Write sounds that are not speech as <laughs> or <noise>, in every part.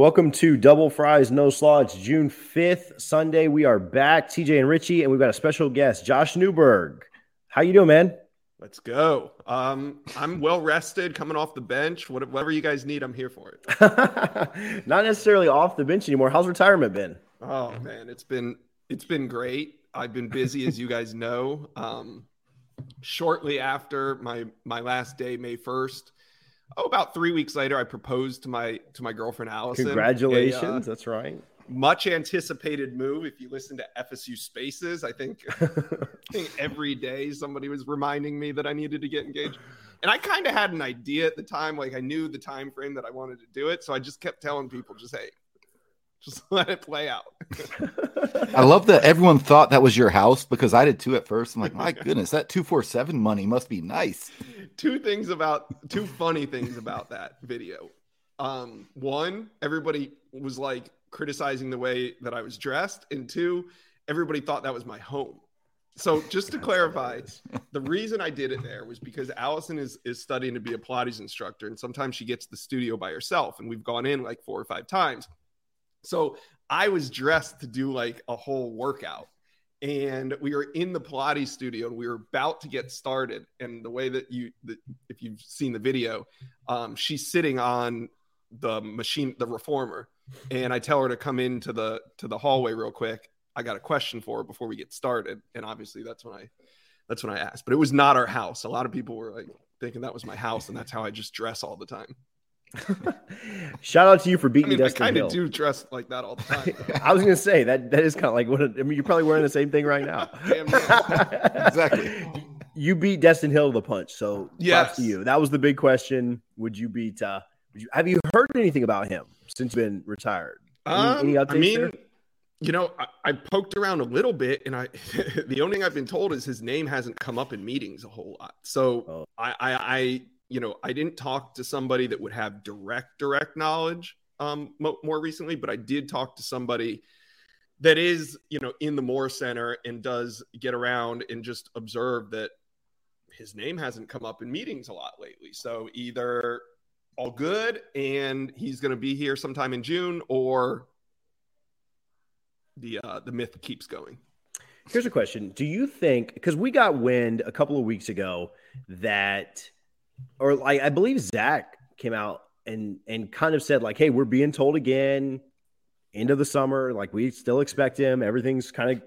Welcome to Double Fries No Slaw. It's June 5th, Sunday. We are back, TJ and Richie, and we've got a special guest, Josh Newberg. How you doing, man? Let's go. Um, I'm well rested, coming off the bench. Whatever you guys need, I'm here for it. <laughs> Not necessarily off the bench anymore. How's retirement been? Oh man, it's been it's been great. I've been busy, as you guys know. Um, shortly after my my last day, May 1st, oh, about three weeks later, I proposed to my to my girlfriend Allison. Congratulations, a, uh, that's right. Much anticipated move. If you listen to FSU Spaces, I think, <laughs> I think every day somebody was reminding me that I needed to get engaged. And I kind of had an idea at the time, like I knew the time frame that I wanted to do it. So I just kept telling people, just hey, just <laughs> let it play out. <laughs> I love that everyone thought that was your house because I did too at first. I'm like, my goodness, that 247 money must be nice. Two things about two funny things about that video. Um, one, everybody was like criticizing the way that I was dressed, and two, everybody thought that was my home. So just to clarify, the reason I did it there was because Allison is is studying to be a Pilates instructor, and sometimes she gets the studio by herself, and we've gone in like four or five times. So I was dressed to do like a whole workout. And we were in the Pilates studio and we were about to get started. And the way that you, the, if you've seen the video, um, she's sitting on the machine, the reformer. And I tell her to come into the to the hallway real quick. I got a question for her before we get started. And obviously that's when I that's when I asked. But it was not our house. A lot of people were like thinking that was my house, and that's how I just dress all the time. <laughs> Shout out to you for beating I mean, Destyn I kind of do dress like that all the time. <laughs> I was gonna say that that is kind of like what a, I mean. You're probably wearing the same thing right now. <laughs> exactly. You beat Destyn Hill to the punch, so yes, to you. That was the big question. Would you beat? uh would you, Have you heard anything about him since you've been retired? Any, um, any updates I mean, there? you know, I, I, poked around a little bit, and I the only thing I've been told is his name hasn't come up in meetings a whole lot. So oh. I, I, I you know, I didn't talk to somebody that would have direct, direct knowledge um, mo- more recently, but I did talk to somebody that is, you know, in the Moore Center and does get around and just observe that his name hasn't come up in meetings a lot lately. So either all good and he's going to be here sometime in June, or the uh, the myth keeps going. Here's a question: Do you think because we got wind a couple of weeks ago that or like I believe Zach came out and and kind of said like, "Hey, we're being told again, end of the summer. Like we still expect him. Everything's kind of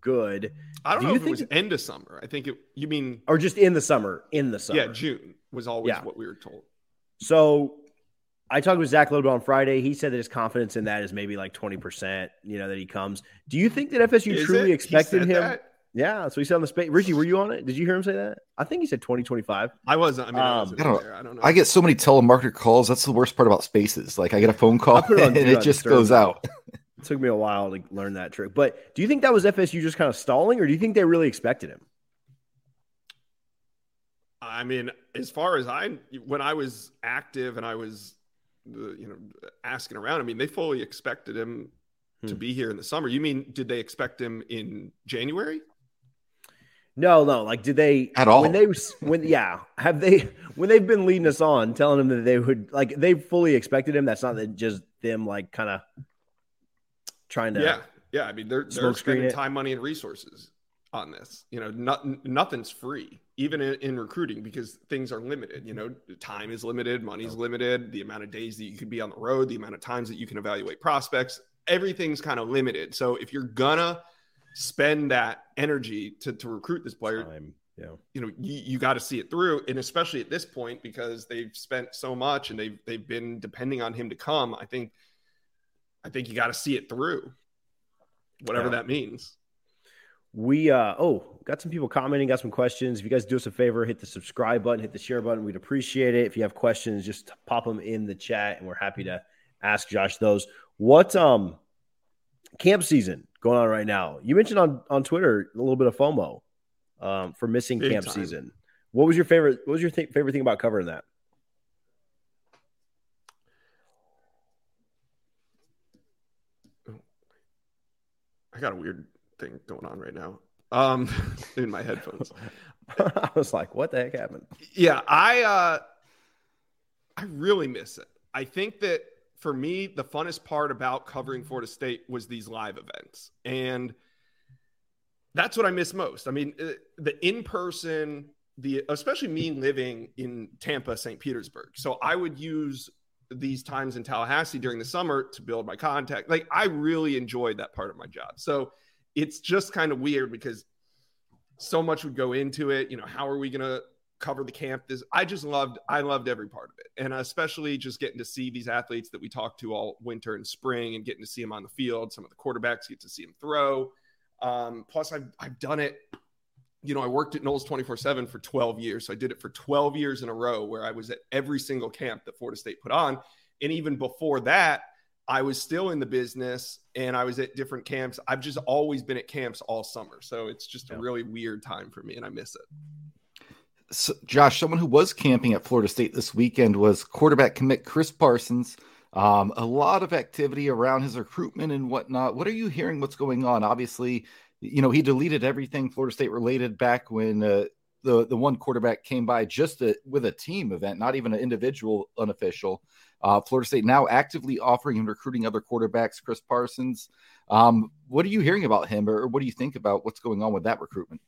good." I don't Do know if it was end of summer. I think it. You mean or just in the summer? In the summer? Yeah, June was always yeah. what we were told. So I talked with Zach a little bit on Friday. He said that his confidence in that is maybe like 20%, you know, that he comes. Do you think that FSU is truly it? expected him? That? Yeah, so he said on the space. Richie, were you on it? Did you hear him say that? I think he said 2025. I wasn't. I mean, I, wasn't um, I, don't, I, don't, know. I get so many telemarketer calls. That's the worst part about spaces. Like I get a phone call it <laughs> and it just goes out. <laughs> it took me a while to learn that trick. But do you think that was FSU just kind of stalling, or do you think they really expected him? I mean, as far as I, when I was active and I was, you know, asking around, I mean, they fully expected him hmm. to be here in the summer. You mean, did they expect him in January? No, no. Like, did they at all? When they when yeah, have they when they've been leading us on, telling them that they would like they fully expected him. That's not just them like kind of trying to yeah yeah. I mean they're they're spending time, money, and resources on this. You know, not, nothing's free, even in, in, recruiting, because things are limited. You know, time is limited, money's limited, the amount of days that you could be on the road, the amount of times that you can evaluate prospects, everything's kind of limited. So if you're gonna spend that energy to, to recruit this player, Time. Yeah. you know, you, you got to see it through. And especially at this point, because they've spent so much and they've, they've been depending on him to come. I think, I think you got to see it through whatever yeah. that means. We, uh, oh, got some people commenting, got some questions. If you guys do us a favor, hit the subscribe button, hit the share button. We'd appreciate it. If you have questions, just pop them in the chat and we're happy to ask Josh those. What, um, camp season going on right now. You mentioned on on Twitter a little bit of FOMO um, for missing Big camp time. season. What was your favorite? What was your th- favorite thing about covering that? I got a weird thing going on right now um, <laughs> in my headphones. <laughs> I was like, "What the heck happened?" Yeah, I uh, I really miss it. I think that for me, the funnest part about covering Florida State was these live events. And that's what I miss most. I mean, uh, the in person, the especially me living in Tampa, St. Petersburg. So I would use these times in Tallahassee during the summer to build my contact. Like I really enjoyed that part of my job. So it's just kind of weird because so much would go into it. You know, how are we going to cover the camp? This I just loved. I loved every part of it, and especially just getting to see these athletes that we talked to all winter and spring, and getting to see them on the field. Some of the quarterbacks get to see them throw. Um, plus, I've I've done it. You know, I worked at Noles 24 7 for 12 years. So I did it for 12 years in a row where I was at every single camp that Florida State put on. And even before that, I was still in the business and I was at different camps. I've just always been at camps all summer. So it's just a really weird time for me and I miss it. Josh, someone who was camping at Florida State this weekend was quarterback commit Chris Parsons. Um, a lot of activity around his recruitment and whatnot. What are you hearing? What's going on? Obviously, you know he deleted everything Florida State related back when uh, the the one quarterback came by just a, with a team event, not even an individual unofficial. Uh, Florida State now actively offering and recruiting other quarterbacks. Chris Parsons. Um, what are you hearing about him, or what do you think about what's going on with that recruitment?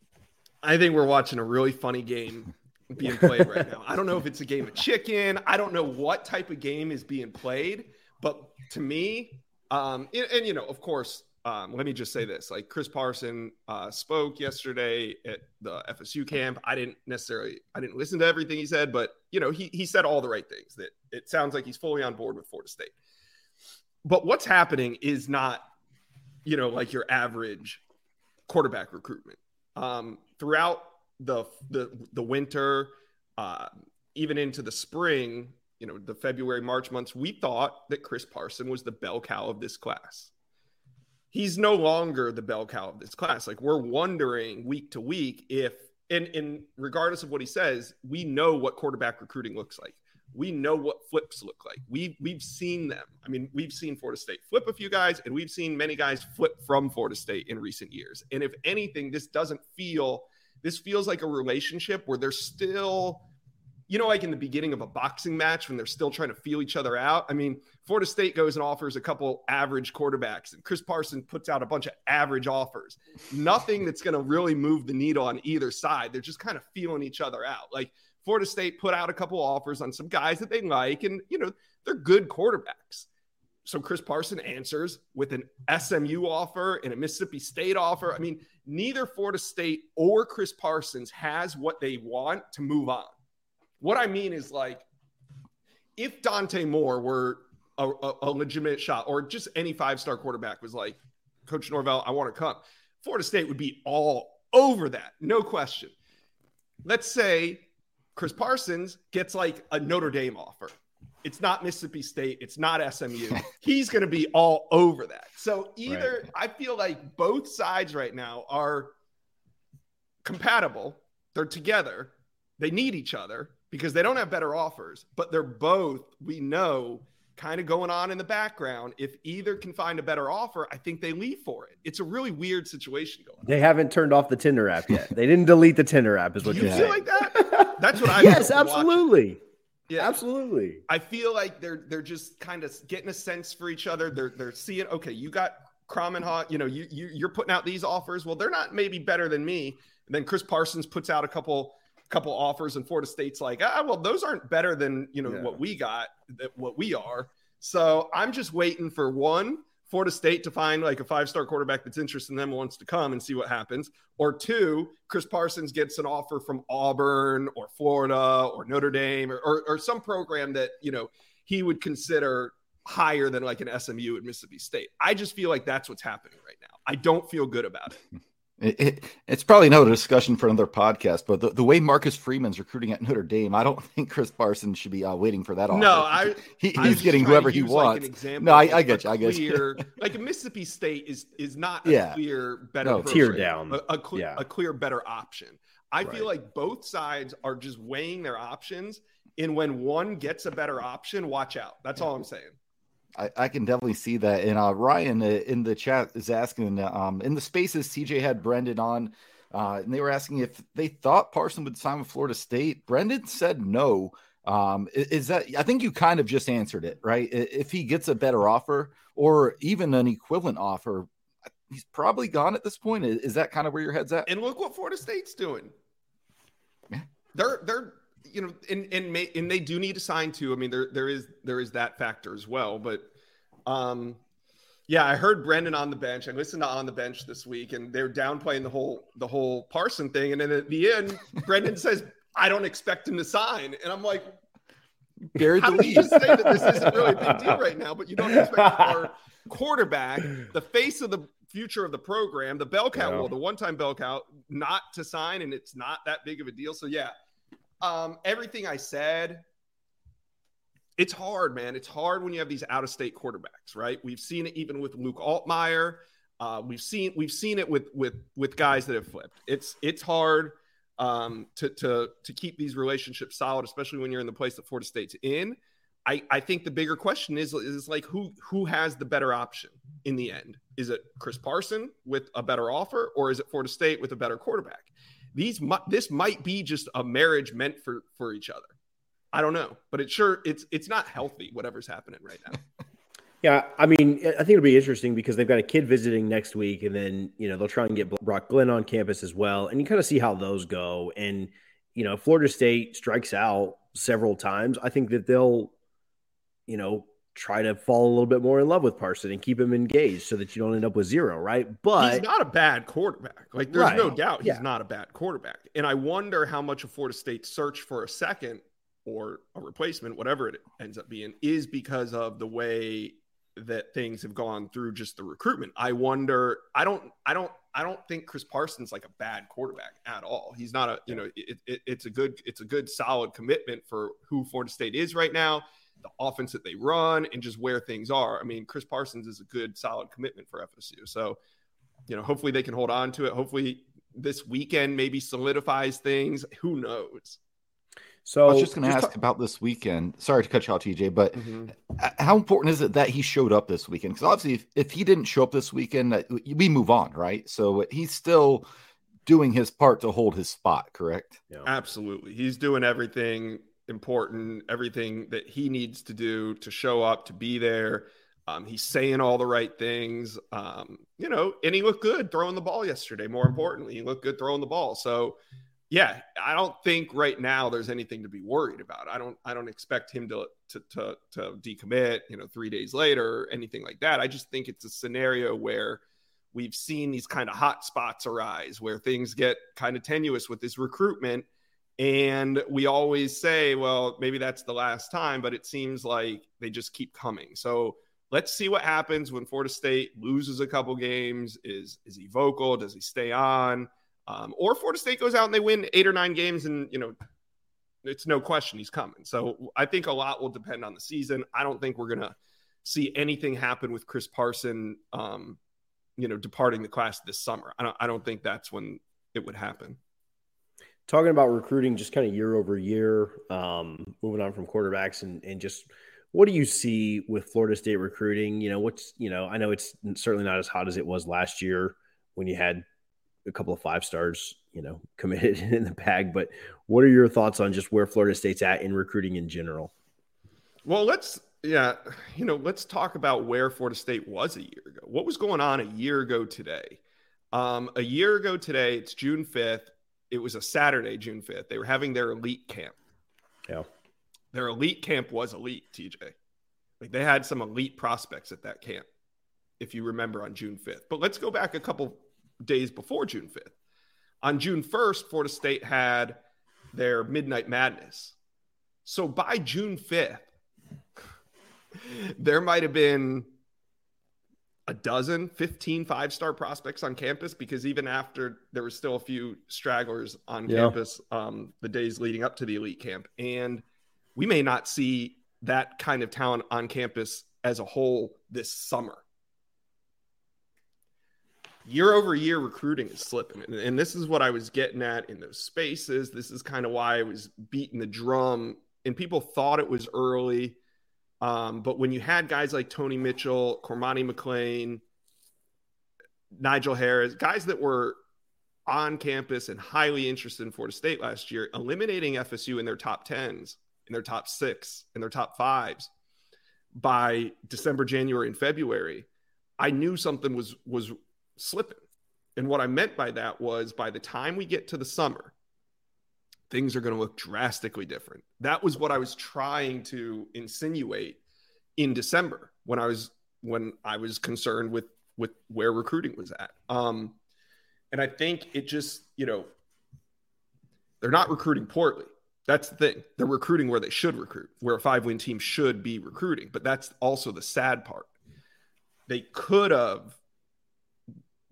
I think we're watching a really funny game being played right now. I don't know if it's a game of chicken. I don't know what type of game is being played, but to me, um, and, and you know, of course, um, let me just say this: like Chris Parson uh, spoke yesterday at the FSU camp. I didn't necessarily, I didn't listen to everything he said, but you know, he he said all the right things. That it sounds like he's fully on board with Florida State. But what's happening is not, you know, like your average quarterback recruitment. Um, throughout the the the winter, uh, even into the spring, you know, the February March months, we thought that Chris Parson was the bell cow of this class. He's no longer the bell cow of this class. Like we're wondering week to week if, and, and regardless of what he says, we know what quarterback recruiting looks like. We know what flips look like. We we've seen them. I mean, we've seen Florida State flip a few guys, and we've seen many guys flip from Florida State in recent years. And if anything, this doesn't feel this feels like a relationship where they're still, you know, like in the beginning of a boxing match when they're still trying to feel each other out. I mean, Florida State goes and offers a couple average quarterbacks, and Chris Parson puts out a bunch of average offers. Nothing that's going to really move the needle on either side. They're just kind of feeling each other out. Like Florida State put out a couple offers on some guys that they like, and, you know, they're good quarterbacks so Chris Parson answers with an SMU offer and a Mississippi State offer. I mean, neither Florida State or Chris Parsons has what they want to move on. What I mean is like, if Dante Moore were a, a, a legitimate shot, or just any five-star quarterback was like, Coach Norvell, I want to come. Florida State would be all over that, no question. Let's say Chris Parsons gets like a Notre Dame offer it's not Mississippi State. It's not SMU. <laughs> He's going to be all over that. So either right. I feel like both sides right now are compatible. They're together. They need each other because they don't have better offers, but they're both, we know, kind of going on in the background. If either can find a better offer, I think they leave for it. It's a really weird situation going on. They haven't turned off the Tinder app yet. They didn't delete the Tinder app, is what you feel saying. like that? That's what I Yes, absolutely. Watching. Yeah, absolutely. I feel like they're they're just kind of getting a sense for each other. They're they're seeing okay, you got Kramenhoff, you know, you, you you're putting out these offers. Well, they're not maybe better than me. And then Chris Parsons puts out a couple couple offers, and Florida State's like, ah, well, those aren't better than you know yeah. what we got, that what we are. So I'm just waiting for one Florida State to find like a five star quarterback that's interested in them wants to come and see what happens. Or two, Chris Parsons gets an offer from Auburn or Florida or Notre Dame or, or, or some program that, you know, he would consider higher than like an SMU at Mississippi State. I just feel like that's what's happening right now. I don't feel good about it. <laughs> It, it, it's probably another discussion for another podcast, but the, the way Marcus Freeman's recruiting at Notre Dame, I don't <laughs> think Chris Parsons should be uh, waiting for that offer. No, I, he, he's getting whoever he wants. Like no, I, I get you. I get clear, you. <laughs> like Mississippi State is is not a yeah. clear better no, tier down, a, a, cl- yeah. a, clear better option. I right. feel like both sides are just weighing their options, and when one gets a better option, watch out. That's all I'm saying. I, I, can definitely see that. And uh, Ryan uh, in the chat is asking um, in the spaces, TJ had Brendan on, uh, and they were asking if they thought Parson would sign with Florida State. Brendan said no. Um, is that I think you kind of just answered it, right? If he gets a better offer or even an equivalent offer, he's probably gone at this point. Is that kind of where your head's at? And look what Florida State's doing. Yeah. They're they're you know, and and may, and they do need to sign too. I mean, there there is there is that factor as well. But um, yeah, I heard Brendan on the bench. I listened to on the bench this week, and they're downplaying the whole the whole Parson thing. And then at the end, Brendan <laughs> says, "I don't expect him to sign," and I'm like, Buried How do you say that this isn't really a big deal right now, but you don't expect our quarterback, the face of the future of the program, the bell cow, yeah. well, the one-time bell cow, not to sign, and it's not that big of a deal. So yeah, um, everything I said, it's hard, man. It's hard when you have these out-of-state quarterbacks, right? We've seen it even with Luke Altmyer. Uh, we've seen we've seen it with with with guys that have flipped. It's it's hard um, to to to keep these relationships solid, especially when you're in the place that Florida State's in. I, I think the bigger question is is like who who has the better option in the end? Is it Chris Parson with a better offer, or is it Florida State with a better quarterback? These this might be just a marriage meant for for each other. I don't know, but it sure it's it's not healthy whatever's happening right now. <laughs> Yeah, I mean, I think it'll be interesting because they've got a kid visiting next week, and then you know they'll try and get Brock Glenn on campus as well, and you kind of see how those go. And you know, Florida State strikes out several times. I think that they'll, you know, try to fall a little bit more in love with Parson and keep him engaged so that you don't end up with zero, right? But he's not a bad quarterback. Like there's right. no doubt he's yeah. not a bad quarterback. And I wonder how much of Florida State's search for a second or a replacement, whatever it ends up being, is because of the way that things have gone through just the recruitment. I wonder. I don't. I don't. I don't think Chris Parsons like a bad quarterback at all. He's not a. You know, it, it, it's a good. It's a good solid commitment for who Florida State is right now, the offense that they run, and just where things are. I mean, Chris Parsons is a good solid commitment for FSU. So, you know, hopefully they can hold on to it. Hopefully this weekend maybe solidifies things. Who knows? So I was just going to ask about this weekend. Sorry to cut you off, TJ, but mm-hmm. how important is it that he showed up this weekend? Because obviously, if, if, he didn't show up this weekend, we move on, right? So he's still doing his part to hold his spot, correct? Yeah. Absolutely. He's doing everything important, everything that he needs to do to show up, to be there. Um, he's saying all the right things, um, you know, and he looked good throwing the ball yesterday. More importantly, he looked good throwing the ball. So, yeah, I don't think right now there's anything to be worried about. I don't I don't expect him to to to, to decommit, you know, 3 days later or anything like that. I just think it's a scenario where we've seen these kind of hot spots arise where things get kind of tenuous with this recruitment and we always say, well, maybe that's the last time, but it seems like they just keep coming. So let's see what happens when Florida State loses a couple games. Is is he vocal? Does he stay on? Um, or Florida State goes out and they win eight or nine games, and you know, it's no question he's coming. So I think a lot will depend on the season. I don't think we're gonna see anything happen with Chris Parson, um, you know, departing the class this summer. I don't. I don't think that's when it would happen. Talking about recruiting, just kind of year over year, um, moving on from quarterbacks and and just what do you see with Florida State recruiting? You know, what's you know, I know it's certainly not as hot as it was last year when you had a couple of five stars, you know, <laughs> committed in the bag. But what are your thoughts on just where Florida State's at in recruiting in general? Well, let's yeah, you know, let's talk about where Florida State was a year ago. What was going on a year ago today? Um, a year ago today, it's June 5th. It was a Saturday, June 5th. They were having their elite camp. Yeah. Their elite camp was elite, TJ. Like they had some elite prospects at that camp, if you remember on June 5th. But let's go back a couple days before June 5th. On June 1st, Florida State had their Midnight Madness. So by June 5th, <laughs> there might have been a dozen, 15 five star prospects on campus because even after there were still a few stragglers on yeah. campus um, the days leading up to the elite camp. And we may not see that kind of talent on campus as a whole this summer. Year over year recruiting is slipping. And, and, this is what i was getting at in those spaces. This is kind of why i was beating the drum. And people thought it was early um, but when you had guys like tony mitchell cormani mcclain nigel harris guys that were on campus and highly interested in florida state last year eliminating fsu in their top 10s in their top six, in their top fives by December, January, and February, I knew something was was slipping. And what I meant by that was by the time we get to the summer, things are going to look drastically different. That was what I was trying to insinuate in December when I was when I was concerned with with where recruiting was at. Um, and I think it just, you know, they're not recruiting poorly. That's the thing. They're recruiting where they should recruit, where a five win team should be recruiting. But that's also the sad part. They could have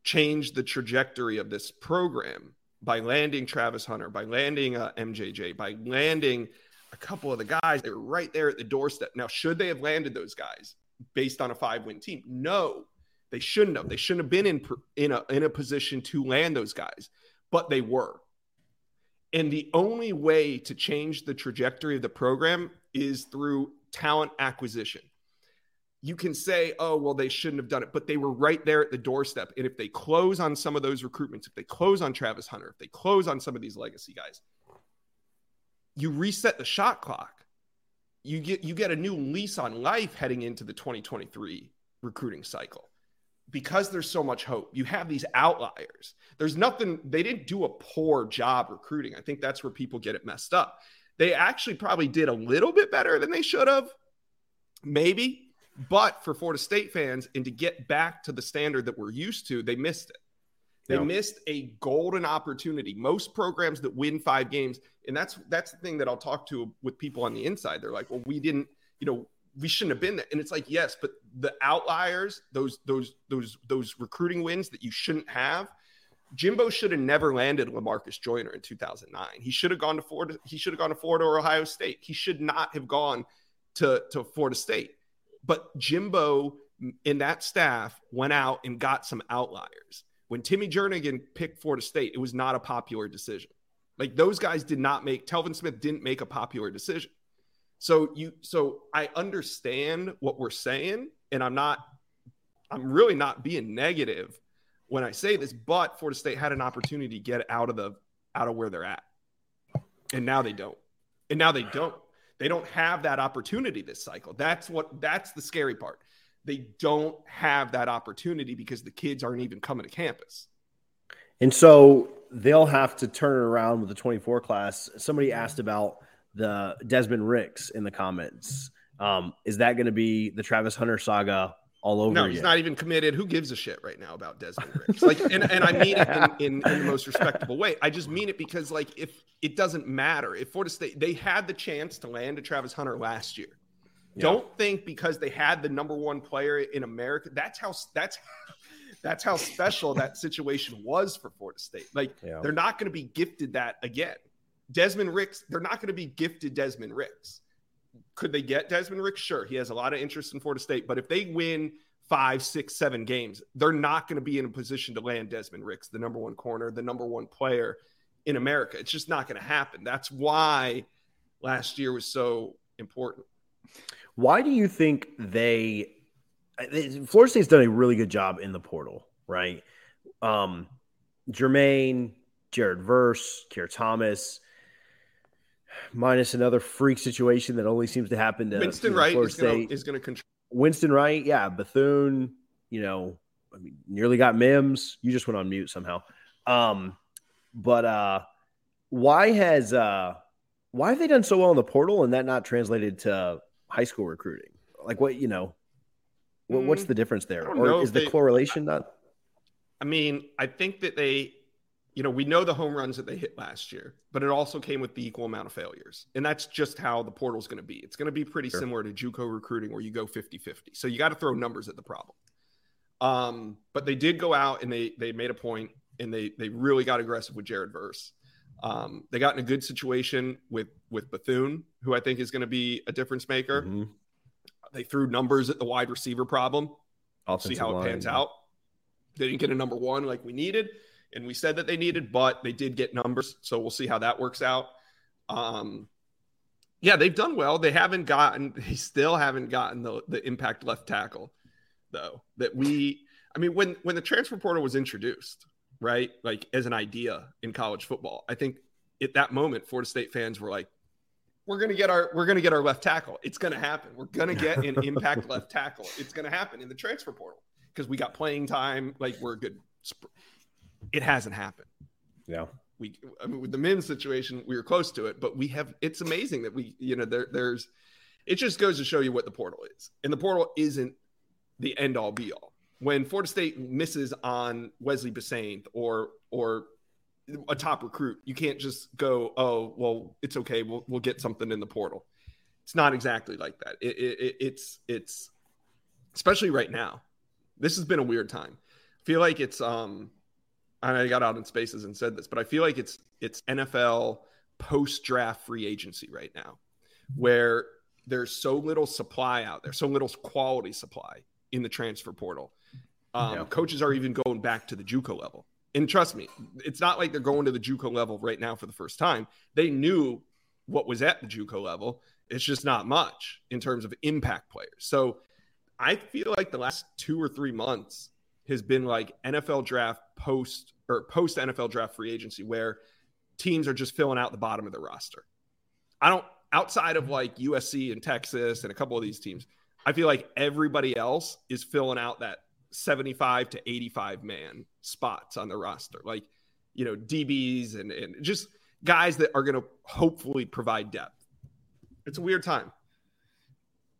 changed the trajectory of this program by landing Travis Hunter, by landing uh, MJJ, by landing a couple of the guys. They were right there at the doorstep. Now, should they have landed those guys based on a five win team? No, they shouldn't have. They shouldn't have been in in a in a position to land those guys, but they were. And the only way to change the trajectory of the program is through talent acquisition. You can say, oh, well, they shouldn't have done it, but they were right there at the doorstep. And if they close on some of those recruitments, if they close on Travis Hunter, if they close on some of these legacy guys, you reset the shot clock. You get you get a new lease on life heading into the 2023 recruiting cycle because there's so much hope, you have these outliers. There's nothing, they didn't do a poor job recruiting. I think that's where people get it messed up. They actually probably did a little bit better than they should have, maybe. But for Florida State fans, and to get back to the standard that we're used to, they missed it. They missed a golden opportunity. Most programs that win five games, and that's that's the thing that I'll talk to with people on the inside. They're like, "Well, we didn't, you know, we shouldn't have been there. And it's like, yes, but the outliers, those those those those recruiting wins that you shouldn't have. Jimbo should have never landed Lamarcus Joyner in 2009. He should have gone to Florida. He should have gone to Florida or Ohio State. He should not have gone to, to Florida State. But Jimbo in that staff went out and got some outliers. When Timmy Jernigan picked Florida State, it was not a popular decision. Like those guys did not make Telvin Smith didn't make a popular decision. So you so I understand what we're saying, and I'm not I'm really not being negative when I say this, but Florida State had an opportunity to get out of the out of where they're at. And now they don't. And now they don't. They don't have that opportunity this cycle. That's what that's the scary part. They don't have that opportunity because the kids aren't even coming to campus. And so they'll have to turn it around with the 24 class. Somebody asked about the Desmond Ricks in the comments. Um, is that going to be the Travis Hunter saga all over? No, he's not even committed. Who gives a shit right now about Desmond Ricks? Like, and, and I mean it in, in, in, the most respectable way. I just mean it because, like, if it doesn't matter, if Florida State they had the chance to land a Travis Hunter last year. Yeah. Don't think because they had the number one player in America. That's how that's that's how special that situation was for Florida State. Like yeah. they're not going to be gifted that again. Desmond Ricks, they're not going to be gifted Desmond Ricks. Could they get Desmond Ricks? Sure. He has a lot of interest in Florida State, but if they win five, six, seven games, they're not going to be in a position to land Desmond Ricks, the number one corner, the number one player in America. It's just not going to happen. That's why last year was so important. Why do you think they, Florida State's done a really good job in the portal, right? Um, Jermaine, Jared Verse, Keir Thomas, minus another freak situation that only seems to happen to Winston you know, Wright is gonna, is going to control. Winston Wright, yeah, Bethune, you know, I mean, nearly got Mims. You just went on mute somehow. Um, but uh, why has uh, why have they done so well in the portal and that not translated to high school recruiting? Like what you know, what, what's mm, the difference there, or is the they, correlation not? I mean, I think that they you know, we know the home runs that they hit last year, but it also came with the equal amount of failures. And that's just how the portal is going to be. It's going to be pretty sure. similar to JUCO recruiting where you go 50-50. So you got to throw numbers at the problem. Um, but they did go out and they they made a point and they they really got aggressive with Jared Verse. Um, they got in a good situation with with Bethune, who I think is going to be a difference maker. Mm-hmm. They threw numbers at the wide receiver problem. Offensive see how it pans out. They didn't get a number one like we needed and we said that they needed, but they did get numbers. So we'll see how that works out. Um, yeah, they've done well. They haven't gotten, <laughs> they still haven't gotten the, the impact left tackle, though. That we, I mean, when when the transfer portal was introduced, right, like as an idea in college football, I think at that moment, Florida State fans were like, we're gonna get our we're gonna get our left tackle. It's gonna happen. We're gonna get an <laughs> impact left tackle. It's gonna happen in the transfer portal because we got playing time. Like we're good. It hasn't happened. Yeah. We, I mean, with the Mims situation, we were close to it, but we have. It's amazing that we, you know, there, there's. It just goes to show you what the portal is, and the portal isn't the end all be all. When Florida State misses on Wesley Bissainthe or or a top recruit. You can't just go, oh, well, it's okay. We'll, we'll get something in the portal. It's not exactly like that. It, it, it's, it's, especially right now. This has been a weird time. I feel like it's, um, and I got out in spaces and said this, but I feel like it's, it's NFL post draft free agency right now where there's so little supply out there, so little quality supply in the transfer portal. Um, yeah. Coaches are even going back to the JUCO level and trust me, it's not like they're going to the JUCO level right now for the first time. They knew what was at the JUCO level. It's just not much in terms of impact players. So I feel like the last two or three months has been like NFL draft post or post NFL draft free agency where teams are just filling out the bottom of the roster. I don't outside of like USC and Texas and a couple of these teams, I feel like everybody else is filling out that 75 to 85 man spots on the roster, like, you know, DBs and, and just guys that are going to hopefully provide depth. It's a weird time.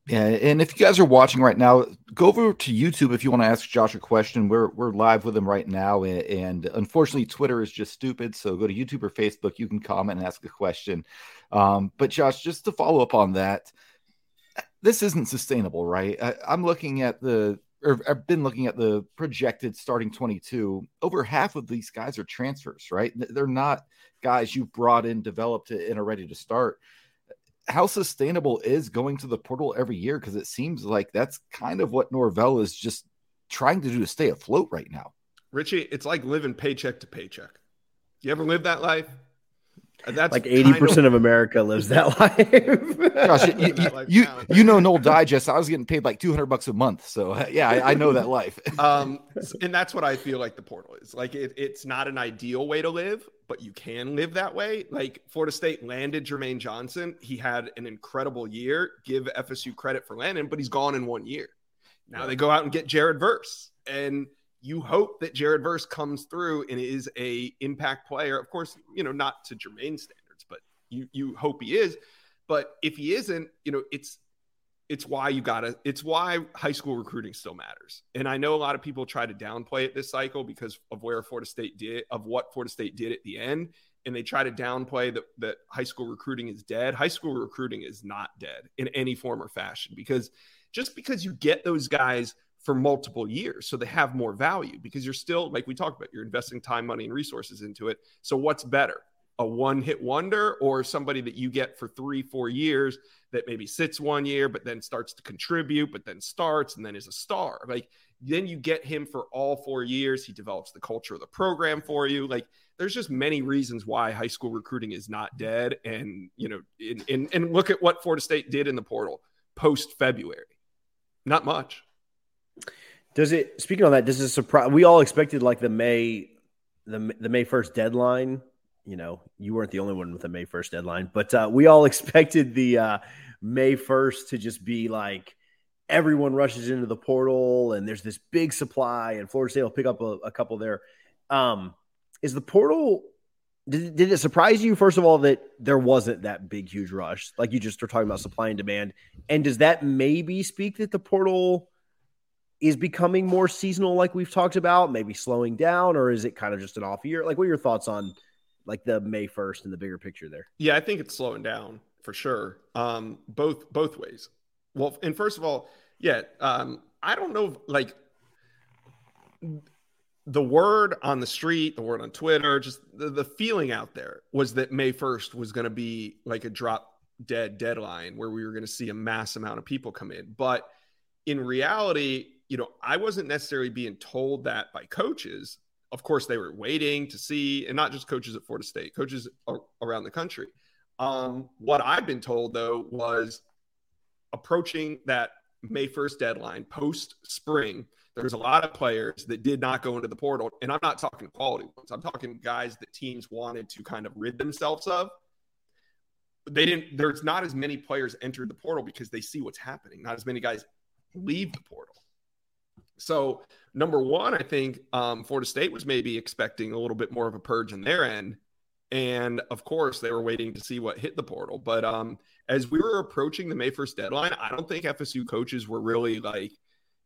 Yeah, and if you guys are watching right now, go over to YouTube if you want to ask Josh a question. We're we're live with him right now, and unfortunately, Twitter is just stupid. So go to YouTube or Facebook. You can comment and ask a question. Um, but Josh, just to follow up on that, this isn't sustainable, right? I, I'm looking at the or I've been looking at the projected starting 22. Over half of these guys are transfers, right? They're not guys you've brought in, developed, and are ready to start. How sustainable is going to the portal every year? Because it seems like that's kind of what Norvell is just trying to do to stay afloat right now. Richie, it's like living paycheck to paycheck. You ever live that life? That's like eighty percent of, of America lives that <laughs> life. Gosh, you, you, you, you, know Nole Digest. I was getting paid like two hundred bucks a month, so yeah, I, I, know that life. <laughs> um, and that's what I feel like the portal is. Like it, it's not an ideal way to live, but you can live that way. Like Florida State landed Jermaine Johnson. He had an incredible year. Give FSU credit for landing, but he's gone in one year. Now yeah. they go out and get Jared Verse, and you hope that Jared Verse comes through and is a impact player. Of course, you know, not to Jermaine standards, but you you hope he is. But if he isn't, you know, it's it's why you gotta it's why high school recruiting still matters. And I know a lot of people try to downplay it this cycle because of where Florida State did of what Florida State did at the end. And they try to downplay that that high school recruiting is dead. High school recruiting is not dead in any form or fashion because just because you get those guys for multiple years. So they have more value because you're still, like we talked about, you're investing time, money, and resources into it. So what's better? A one hit wonder or somebody that you get for three, four years that maybe sits one year, but then starts to contribute, but then starts and then is a star. Like then you get him for all four years. He develops the culture of the program for you. Like there's just many reasons why high school recruiting is not dead. And, you know, in, in, and look at what Florida State did in the portal post February. Not much. Does it? Speaking on that, does it surprise? We all expected like the May, the the May first deadline. You know, you weren't the only one with a May first deadline, but uh, we all <laughs> expected the uh, May first to just be like everyone rushes into the portal and there's this big supply, and Florida State will pick up a, a couple there. Um, is the portal? Did, did it surprise you first of all that there wasn't that big huge rush like you just were talking about supply and demand and does that maybe speak that the portal is becoming more seasonal, like we've talked about, maybe slowing down, or is it kind of just an off year? Like, what are your thoughts on like the May 1st and the bigger picture there? Yeah, I think it's slowing down for sure. Um, both both ways. Well, and first of all, yeah, um, I don't know, like the word on the street, the word on Twitter, just the, the feeling out there was that May 1st was going to be like a drop dead deadline where we were going to see a mass amount of people come in. But in reality, you know, I wasn't necessarily being told that by coaches. Of course, they were waiting to see, and not just coaches at Florida State, coaches around the country. Um, what I've been told though was approaching that May 1st deadline post spring, there's a lot of players that did not go into the portal. And I'm not talking quality ones, I'm talking guys that teams wanted to kind of rid themselves of. they didn't. There's not as many players enter the portal because they see what's happening. Not as many guys leave the portal. So number one, I think um, Florida State was maybe expecting a little bit more of a purge in their end, and of course they were waiting to see what hit the portal. But um, as we were approaching the May first deadline, I don't think FSU coaches were really like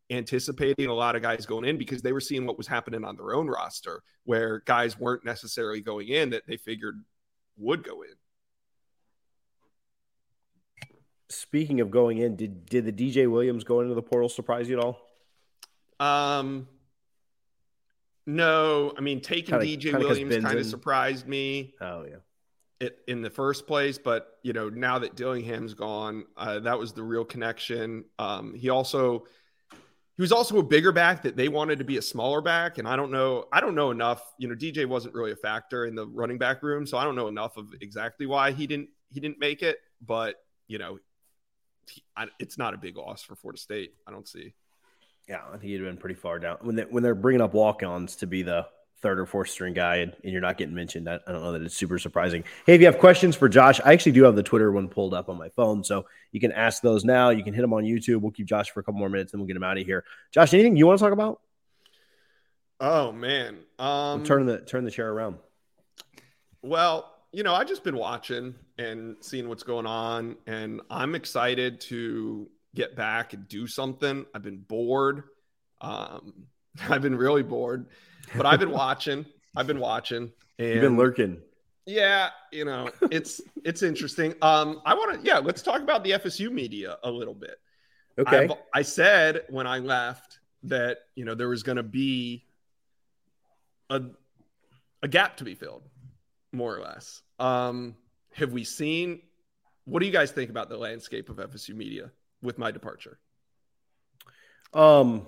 anticipating a lot of guys going in because they were seeing what was happening on their own roster, where guys weren't necessarily going in that they figured would go in. Speaking of going in, did did the DJ Williams go into the portal surprise you at all? Um, no, I mean taking Kinda- DJ kinda Williams kind of surprised me Oh yeah. it, in the first place, but you know now that Dillingham's gone, uh, that was the real connection. Um, he also he was also a bigger back that they wanted to be a smaller back, and I don't know I don't know enough. You know, DJ wasn't really a factor in the running back room, so I don't know enough of exactly why he didn't he didn't make it. But you know, he, I, it's not a big loss for Florida State. I don't see. Yeah, I think he'd been pretty far down when they, when they're bringing up walk-ons to be the third or fourth string guy, and, and you're not getting mentioned. I, I don't know that it's super surprising. Hey, if you have questions for Josh, I actually do have the Twitter one pulled up on my phone, so you can ask those now. You can hit them on YouTube. We'll keep Josh for a couple more minutes, and we'll get him out of here. Josh, anything you want to talk about? Oh man, um, turn the turn the chair around. Well, you know, I've just been watching and seeing what's going on, and I'm excited to get back and do something. I've been bored. Um, <laughs> I've been really bored, but I've been <laughs> watching. I've been watching, and You've been lurking. yeah, you know, it's <laughs> it's interesting. Um, I want to, yeah, let's talk about the FSU media a little bit. Okay. I've- I said when I left that you know there was going to be a a gap to be filled, more or less. Um, have we seen? What do you guys think about the landscape of FSU media with my departure? Um,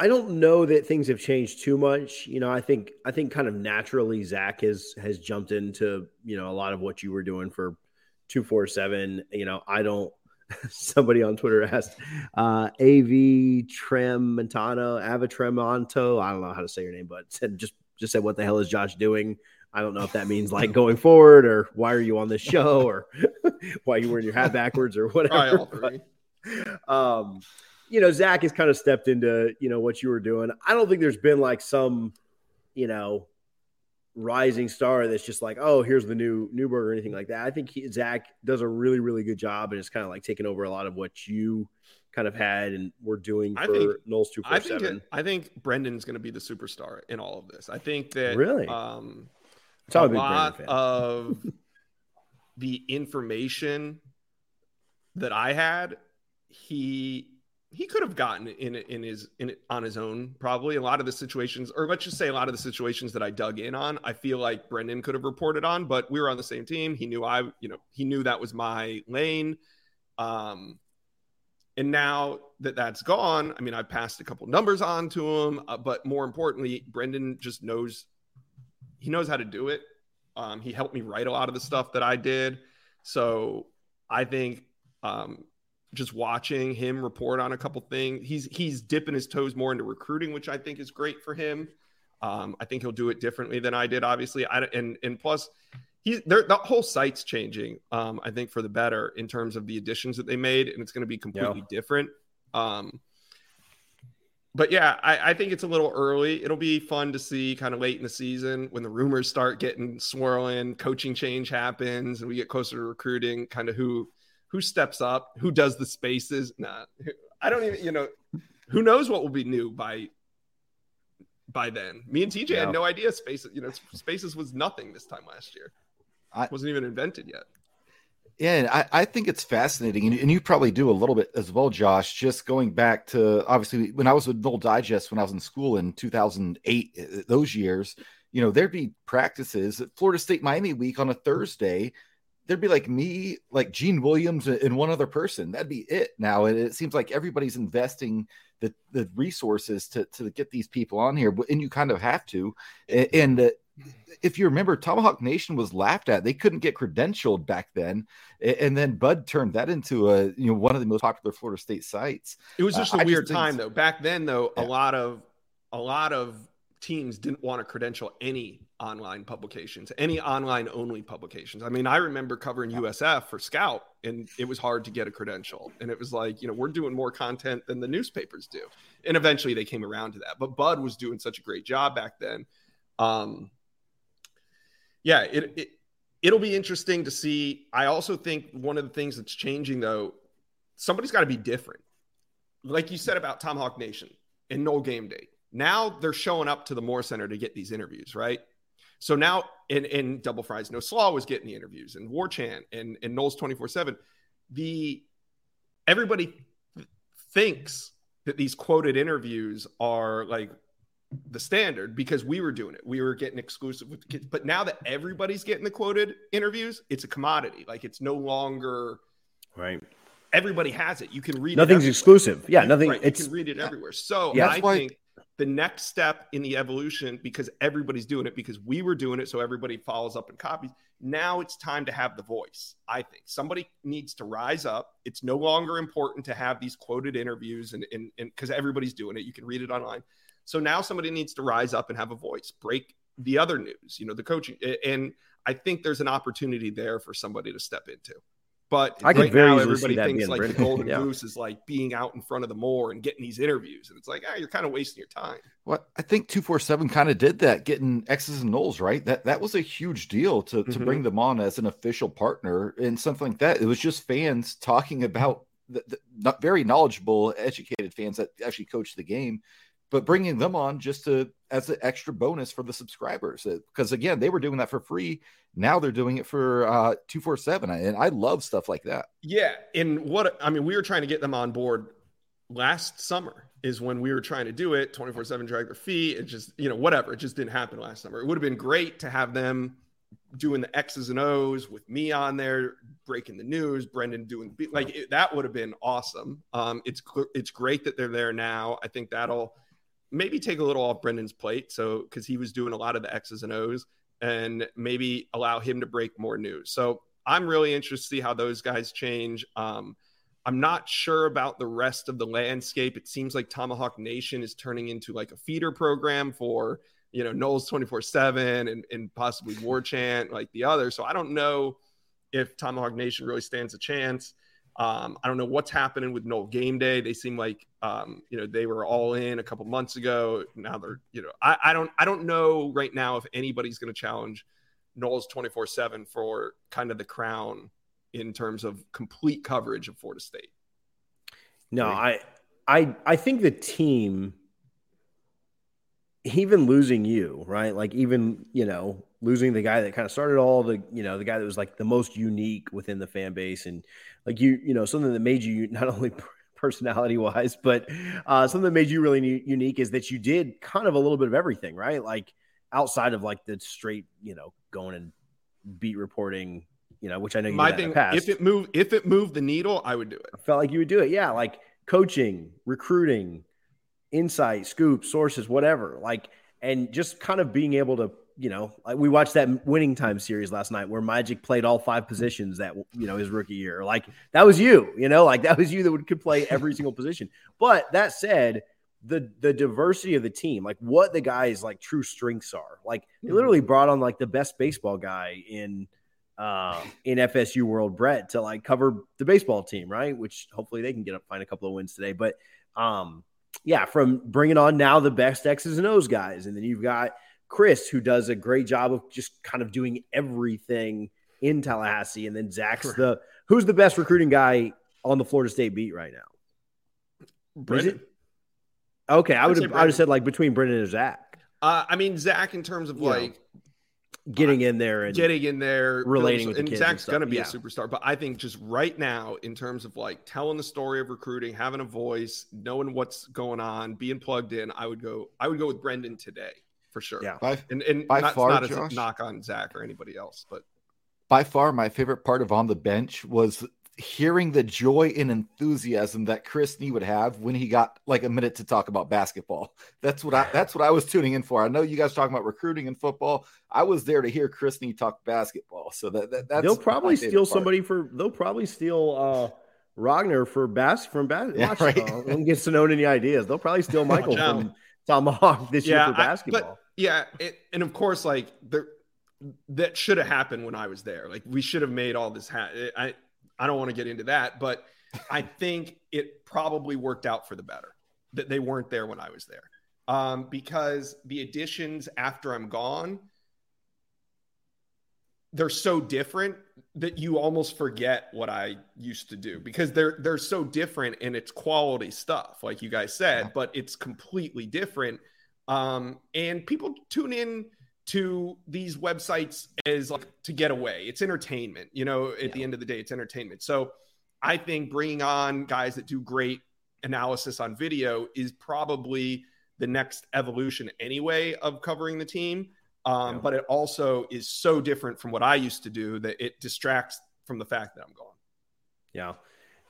I don't know that things have changed too much. You know, I think I think kind of naturally Zach has has jumped into you know a lot of what you were doing for two four seven. You know, I don't. <laughs> Somebody on Twitter asked uh, Av Tremontano, Ava Tremonto. I don't know how to say your name, but said just just said what the hell is Josh doing? I don't know if that means like going forward or why are you on this show or <laughs> why are you wearing your hat backwards or whatever. Three. um, you know, Zach has kind of stepped into, you know, what you were doing. I don't think there's been like some, you know, rising star that's just like, oh, here's the new Newberg or anything like that. I think he, Zach does a really, really good job and is kind of like taking over a lot of what you kind of had and were doing I for think- Knowles I think I think Brendan's going to be the superstar in all of this. I think that Really? um, So a lot of <laughs> the information that I had, he he could have gotten in in his in on his own probably. A lot of the situations or let's just say a lot of the situations that I dug in on I feel like Brendan could have reported on but we were on the same team. He knew I you know he knew that was my lane. Um and now that that's gone I mean I passed a couple numbers on to him uh, but more importantly Brendan just knows he knows how to do it um he helped me write a lot of the stuff that I did so I think um just watching him report on a couple things. He's he's dipping his toes more into recruiting, which I think is great for him. Um, I think he'll do it differently than I did, obviously. I and and plus, he's there. The whole site's changing. Um, I think for the better in terms of the additions that they made, and it's going to be completely different. Um, but yeah, I, I think it's a little early. It'll be fun to see kind of late in the season when the rumors start getting swirling, coaching change happens, and we get closer to recruiting. Kind of who who steps up, who does the spaces. Nah, I don't even. You know, who knows what will be new by by then. Me and TJ Yeah. had no idea spaces. You know, spaces was nothing this time last year. I- wasn't even invented yet. Yeah, and I, I think it's fascinating, and, and you probably do a little bit as well, Josh. Just going back to obviously when I was with Nole Digest when I was in school in 2008, uh, those years, you know, there'd be practices at Florida State Miami week on a Thursday. There'd be like me, like Gene Williams, and one other person. That'd be it now. And it seems like everybody's investing the, the resources to, to get these people on here, and you kind of have to. And uh, if you remember, Tomahawk Nation was laughed at. They couldn't get credentialed back then, and then Bud turned that into a you know one of the most popular Florida State sites. It was Uh, just a just weird think time though. Back then though, Yeah. a lot of a lot of teams didn't want to credential any online publications, any online only publications. I mean, I remember covering USF for Scout, and it was hard to get a credential. And it was like, you know, we're doing more content than the newspapers do. And eventually they came around to that. But Bud was doing such a great job back then. Um, yeah, it, it it'll be interesting to see. I also think one of the things that's changing though, somebody's got to be different. Like you said about Tomahawk Nation and Nole Game Day now they're showing up to the Moore Center to get these interviews, right? So now in, in Double Fries, No Slaw was getting the interviews and War Chant and, and Noles 24 7. The everybody th- thinks that these quoted interviews are like the standard because we were doing it. We were getting exclusive with the kids. But now that everybody's getting the quoted interviews, it's a commodity. Like it's no longer right. Everybody has it. You can read nothing's exclusive. Yeah, nothing. Right. It's you can read it everywhere. So Yeah. I why- think the next step in the evolution, because everybody's doing it, because we were doing it, so everybody follows up and copies. Now it's time to have the voice. I think somebody needs to rise up. It's no longer important to have these quoted interviews and and because everybody's doing it. You can read it online. So now somebody needs to rise up and have a voice, break the other news, you know, the coaching. And I think there's an opportunity there for somebody to step into. But I could right very now, everybody thinks being like the <laughs> golden Yeah. goose is like being out in front of the Moore and getting these interviews. And it's like, ah, you're kind of wasting your time. Well, I think two four seven kind of did that, getting X's and Knowles right. That that was a huge deal to to Mhm. bring them on as an official partner and something like that. It was just fans talking about the, the not very knowledgeable, educated fans that actually coach the game, but bringing them on just to as an extra bonus for the subscribers. Because again, they were doing that for free. Now they're doing it for uh two four seven, and I love stuff like that. Yeah, and what I mean, we were trying to get them on board last summer is when we were trying to do it 24/7 drag their feet it just you know whatever it just didn't happen last summer it would have been great to have them doing the x's and o's with me on there breaking the news brendan doing like it, that would have been awesome um it's it's great that they're there now i think that'll maybe take a little off brendan's plate so because he was doing a lot of the x's and o's and maybe allow him to break more news so i'm really interested to see how those guys change um I'm not sure about the rest of the landscape. It seems like Tomahawk Nation is turning into like a feeder program for, you know, Noles 24 7 and, and possibly War Chant like the other. So I don't know if Tomahawk Nation really stands a chance. Um, I don't know what's happening with Nole Game Day. They seem like, um, you know, they were all in a couple months ago. Now they're, you know, I, I don't, I don't know right now if anybody's going to challenge Noles 24 7 for kind of the crown in terms of complete coverage of Florida State. No. I, I, I think the team, even losing you, right? Like even you know losing the guy that kind of started all the, you know, the guy that was like the most unique within the fan base, and like you, you know, something that made you <laughs> not only personality wise, but uh, something that made you really unique is that you did kind of a little bit of everything, right? Like outside of like the straight, you know, going and beat reporting, you know, which I know you My thing, if it moved, if it moved the needle, I would do it. I felt like you would do it. Yeah, like coaching, recruiting, insight, scoop, sources, whatever. Like, and just kind of being able to, you know, like we watched that winning time series last night where Magic played all five positions that you know his rookie year. Like that was you, you know, like that was you that would could play every single position. But that said, the the diversity of the team, like what the guys like true strengths are. Like they Mhm. literally brought on like the best baseball guy in uh, in FSU world, Brett, to like cover the baseball team, right? Which hopefully they can get up, find a couple of wins today. But um, yeah, from bringing on now the best X's and O's guys, and then you've got Chris who does a great job of just kind of doing everything in Tallahassee, and then Zach's the who's the best recruiting guy on the Florida State beat right now. Brendan. Okay, I I'd have I would have said like between Brendan and Zach. Uh, I mean, Zach, in terms of know, like getting in there and getting in there, Relating with the and kids Zach's going to be yeah. a superstar. But I think just right now, in terms of like telling the story of recruiting, having a voice, knowing what's going on, being plugged in, I would go. I would go with Brendan today for sure. Yeah. By and and By not, far, not as a Josh? knock on Zach or anybody else, but by far my favorite part of on the bench was hearing the joy and enthusiasm that Chris Nee would have when he got like a minute to talk about basketball. That's what I that's what I was tuning in for. I know you guys talking about recruiting and football. I was there to hear Chris Nee talk basketball. So that, that that's they'll probably steal part. somebody for they'll probably steal uh Ragnar for bas from bas- <laughs> Yeah, watch, right. uh, don't get to know any ideas. They'll probably steal Michael from Tomahawk this Yeah, year for I- basketball. yeah, it, and of course, like there, that should have happened when I was there. Like we should have made all this. happen. I I don't want to get into that, but I think it probably worked out for the better that they weren't there when I was there, um, because the additions after I'm gone they're so different that you almost forget what I used to do because they're they're so different and it's quality stuff, like you guys said, yeah. but it's completely different. Um, and people tune in to these websites as like to get away. It's entertainment, you know. At yeah. the end of the day, it's entertainment. So I think bringing on guys that do great analysis on video is probably the next evolution anyway of covering the team um, yeah. but it also is so different from what I used to do that it distracts from the fact that I'm gone. Yeah.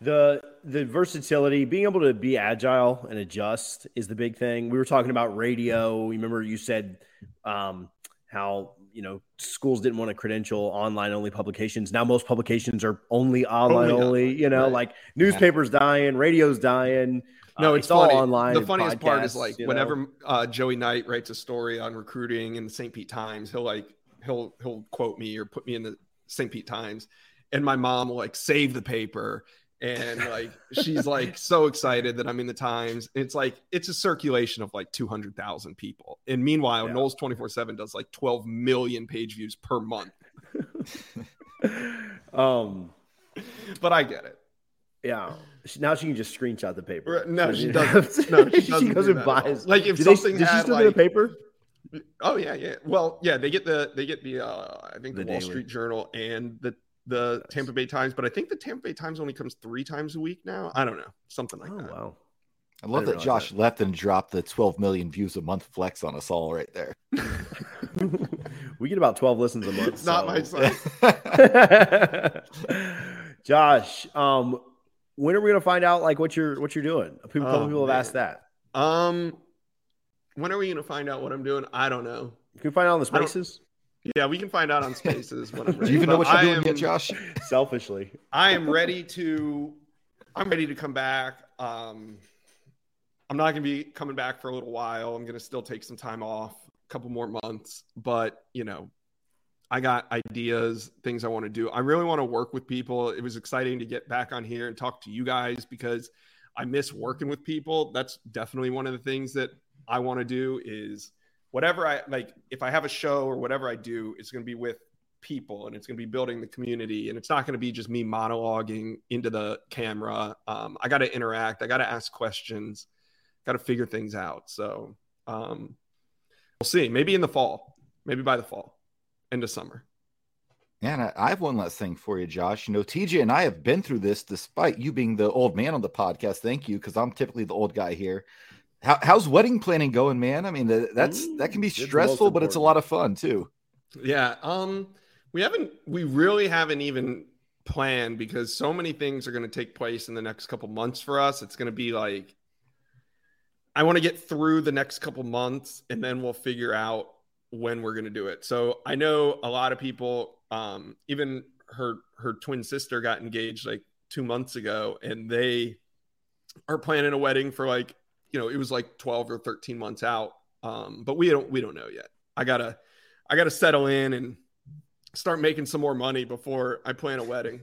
The the versatility, being able to be agile and adjust is the big thing. We were talking about radio. Remember you said um, how you know schools didn't want to credential online only publications. Now most publications are only online only. only you know, right. like newspapers yeah. dying, radio's dying. No, uh, it's, it's all online. The funniest podcasts, part is like whenever uh, Joey Knight writes a story on recruiting in the St. Pete Times, he'll like he'll he'll quote me or put me in the St. Pete Times, and my mom will like save the paper and <laughs> like she's like so excited that I'm in the Times. It's like it's a circulation of like 200,000 people. And meanwhile, yeah. Noles 24/7 does like 12 million page views per month. <laughs> um but I get it. Yeah. Now she can just screenshot the paper. No, she <laughs> doesn't. No, she, doesn't she goes and buys. Like if something they, did she still like, do the paper? Oh yeah, yeah. Well, yeah, they get the they get the uh I think the, the Wall Street Journal and the the Tampa Bay Times, but I think the Tampa Bay Times only comes three times a week now. I don't know, something like oh, that. Wow. I love I that Josh that. left and dropped the 12 million views a month flex on us all right there. <laughs> we get about 12 listens a month. It's <laughs> so. not my son. <laughs> Josh, um, when are we gonna find out like what you're what you're doing? People, oh, people have asked that. Um, when are we gonna find out what I'm doing? I don't know. Can we find out on the spaces? Yeah, we can find out on spaces when I'm ready. <laughs> Do you even know what you're I doing am, yet, Josh? Selfishly, I am ready to. I'm ready to come back. Um, I'm not going to be coming back for a little while. I'm going to still take some time off, a couple more months. But you know, I got ideas, things I want to do. I really want to work with people. It was exciting to get back on here and talk to you guys because I miss working with people. That's definitely one of the things that I want to do is whatever I like if I have a show or whatever I do, it's going to be with people and it's going to be building the community and it's not going to be just me monologuing into the camera. Um, I got to interact. I got to ask questions. Got to figure things out. So um, we'll see. Maybe in the fall. Maybe by the fall into summer. Yeah, and I have one last thing for you, Josh. You know, TJ and I have been through this despite you being the old man on the podcast. Thank you, because I'm typically the old guy here. How, how's wedding planning going, man? I mean, that's that can be stressful, but it's a lot of fun too. Yeah. Um, we haven't, we really haven't even planned because so many things are going to take place in the next couple months for us. It's going to be like, I want to get through the next couple months, and then we'll figure out when we're going to do it. So I know a lot of people, um, even her her twin sister got engaged like two months ago, and they are planning a wedding for like you know it was like twelve or thirteen months out. Um, but we don't we don't know yet. I gotta I gotta settle in and start making some more money before I plan a wedding.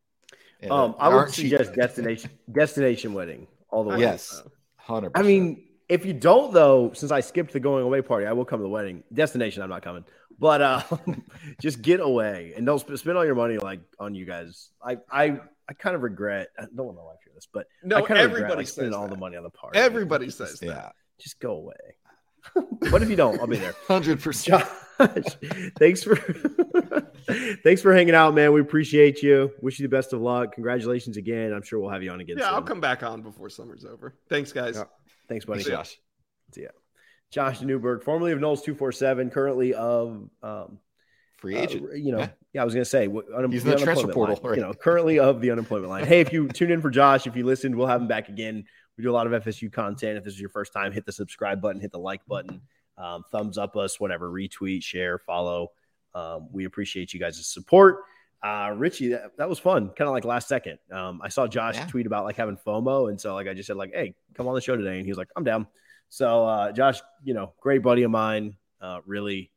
<laughs> um, I would suggest destination destination wedding all the way. Yes, hundred. I mean, if you don't, though, since I skipped the going away party, I will come to the wedding. Destination, I'm not coming, but uh, <laughs> just get away and don't spend all your money like on you guys. I I I kind of regret. I don't want my wife hear this, but no, I kind of everybody regret, like, spending all the money on the party. Everybody says just, that. Yeah, just go away. <laughs> what if you don't? I'll be there. <laughs> Hundred percent. Thanks for <laughs> thanks for hanging out, man. We appreciate you. Wish you the best of luck. Congratulations again. I'm sure we'll have you on again. Yeah, soon. I'll come back on before summer's over. Thanks, guys. Yeah. Thanks, buddy. Thanks, Josh. See ya. Josh Newberg, formerly of Noles 247, currently of um, free agent. Uh, you know, yeah. Yeah. I was going to say, un- he's in the, the transfer portal. Right? You know, currently of the unemployment line. hey, if you <laughs> tune in for Josh, if you listened, we'll have him back again. We do a lot of FSU content. If this is your first time, hit the subscribe button, hit the like button, um, thumbs up us, whatever, retweet, share, follow. Um, we appreciate you guys' support. Uh, Richie, that, that was fun. Kind of like last second. Um, I saw Josh yeah. tweet about like having FOMO, and so like I just said like, "Hey, come on the show today," and he was like, "I'm down." So uh, Josh, you know, great buddy of mine. Uh, really,